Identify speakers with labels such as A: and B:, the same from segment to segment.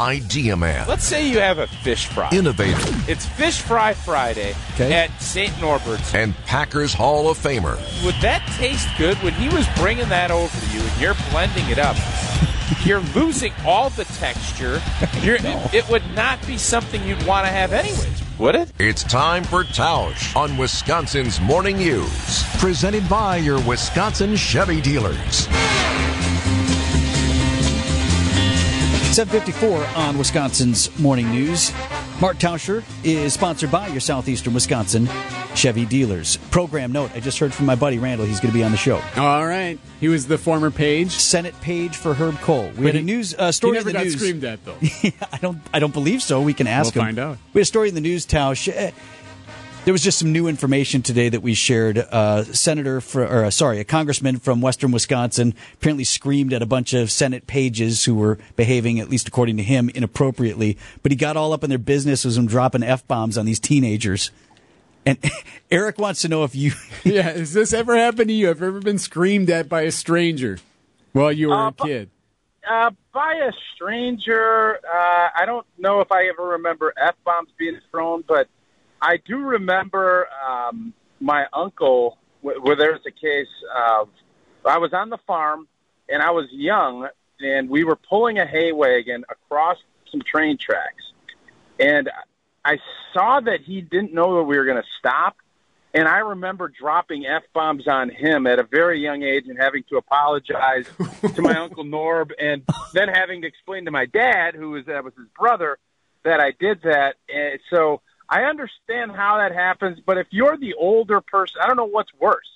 A: Idea Man.
B: Let's say you have a fish fry.
A: Innovator.
B: It's Fish Fry Friday
C: Okay.
B: at St. Norbert's.
A: And Packers Hall of Famer.
B: Would that taste good when he was bringing that over to you and you're blending it up? You're losing all the texture. You're, It would not be something you'd want to have anyways, would it?
A: It's time for Tausch on Wisconsin's Morning News. Presented by your Wisconsin Chevy dealers.
C: 754 on Wisconsin's Morning News. Mark Tauscher is sponsored by your Southeastern Wisconsin Chevy dealers. Program note, I just heard from my buddy Randall, he's going to be on the show.
D: All right. He was the former page.
C: Senate page for Herb Kohl. We had a news uh,
D: He
C: story
D: never
C: in the
D: got
C: news.
D: screamed at, though.
C: I don't. I don't believe so. We can ask
D: We'll
C: him.
D: find out.
C: We had a story in the news, Tausch. There was just some new information today that we shared. Uh, Senator, for, or uh, sorry, a congressman from Western Wisconsin apparently screamed at a bunch of Senate pages who were behaving, at least according to him, inappropriately. But he got all up in their business was him dropping f bombs on these teenagers. And Eric wants to know if you.
D: yeah. Has this ever happened to you? Have you ever been screamed at by a stranger while you were
E: Uh,
D: a kid?
E: Uh, by a stranger, uh, I don't know if I ever remember f bombs being thrown, but I do remember um, my uncle. Where, where there's a case of I was on the farm and I was young, and we were pulling a hay wagon across some train tracks, and I saw that he didn't know that we were going to stop. And I remember dropping f bombs on him at a very young age and having to apologize to my uncle Norb, and then having to explain to my dad, who was that was his brother, that I did that. And so I understand how that happens. But if you're the older person, I don't know what's worse: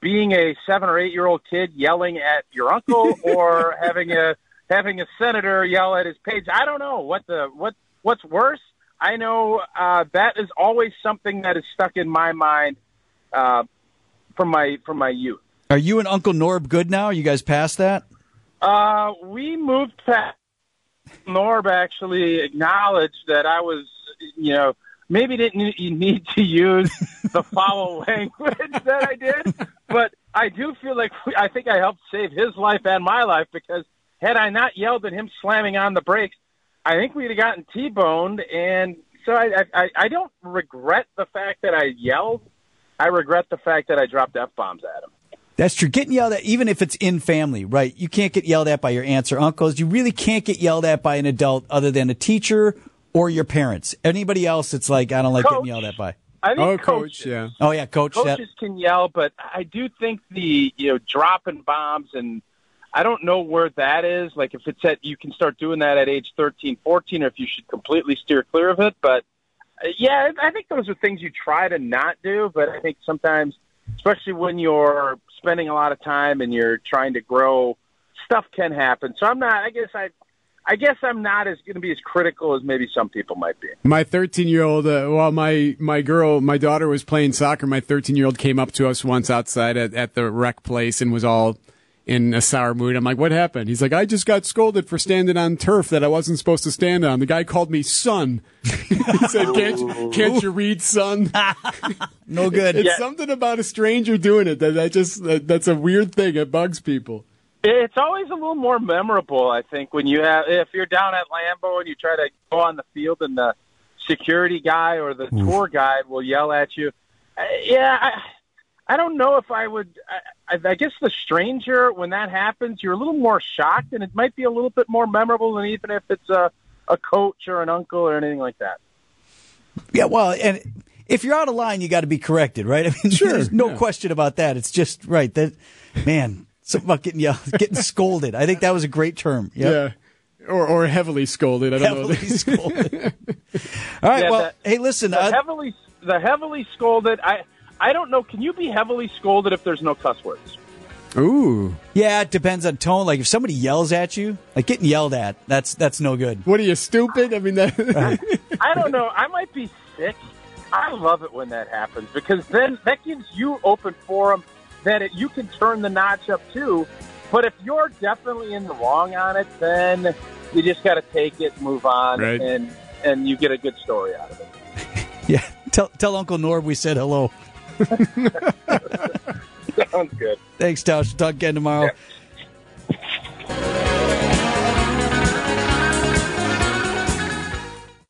E: being a seven or eight year old kid yelling at your uncle, or having a having a senator yell at his page. I don't know what the what what's worse. I know uh, that is always something that is stuck in my mind uh, from my from my youth.
C: Are you and Uncle Norb good now? Are you guys past that?
E: Uh, we moved past. Norb actually acknowledged that I was, you know, maybe didn't need- you need to use the foul language that I did, but I do feel like I think I helped save his life and my life because had I not yelled at him slamming on the brakes, I think we'd have gotten T-boned. And so I, I, I don't regret the fact that I yelled. I regret the fact that I dropped f bombs at him.
C: That's true. Getting yelled at, even if it's in family, right? You can't get yelled at by your aunts or uncles. You really can't get yelled at by an adult other than a teacher or your parents. Anybody else, it's like, I don't like getting
E: Coach.
C: yelled at by.
E: I think
D: Oh,
E: coaches,
D: coach, yeah.
C: Oh, yeah, coach. that-
E: coaches can yell, but I do think the you know dropping bombs and I don't know where that is. Like if it's at you can start doing that at age 13, 14, or if you should completely steer clear of it. But uh, yeah, I think those are things you try to not do. But I think sometimes, especially when you're spending a lot of time and you're trying to grow, stuff can happen. So I'm not. I guess I. I guess I'm not as going to be as critical as maybe some people might be.
D: My 13 year old, uh, well, my, my girl, my daughter was playing soccer. My 13 year old came up to us once outside at, at the rec place and was all in a sour mood. I'm like, what happened? He's like, I just got scolded for standing on turf that I wasn't supposed to stand on. The guy called me son. he said, can't you, can't you read son?
C: no good.
D: It's
E: Yeah.
D: something about a stranger doing it that, that just, that, that's a weird thing. It bugs people.
E: It's always a little more memorable, I think, when you have if you're down at Lambeau and you try to go on the field and the security guy or the tour guide will yell at you. Uh, yeah, I, I don't know if I would. I, I guess the stranger when that happens, you're a little more shocked, and it might be a little bit more memorable than even if it's a a coach or an uncle or anything like that.
C: Yeah, well, and if you're out of line, you got to be corrected, right? I mean,
D: Sure,
C: there's no
D: yeah.
C: question about that. It's just right that, man, something about getting yelled, getting scolded. I think that was a great term. Yep.
D: Yeah. Or, or heavily scolded. I don't know.
C: Heavily
D: know.
C: scolded. All right.
E: Yeah,
C: well,
E: that-
C: hey, listen.
E: The
C: Uh,
E: heavily the heavily scolded. I I don't know. Can you be heavily scolded if there's no cuss words?
D: Ooh.
C: yeah, it depends on tone. Like if somebody yells at you, like getting yelled at, that's that's no good.
D: What are you, stupid? I mean, that.
E: I don't know. I might be sick. I love it when that happens because then that gives you open forum that it, you can turn the notch up too. But if you're definitely in the wrong on it, then you just got to take it, move on,
D: Right.
E: and and you get a good story out of it.
C: Yeah. Tell tell Uncle Norb we said hello.
E: Sounds good.
C: Thanks, Tausch. Talk again tomorrow.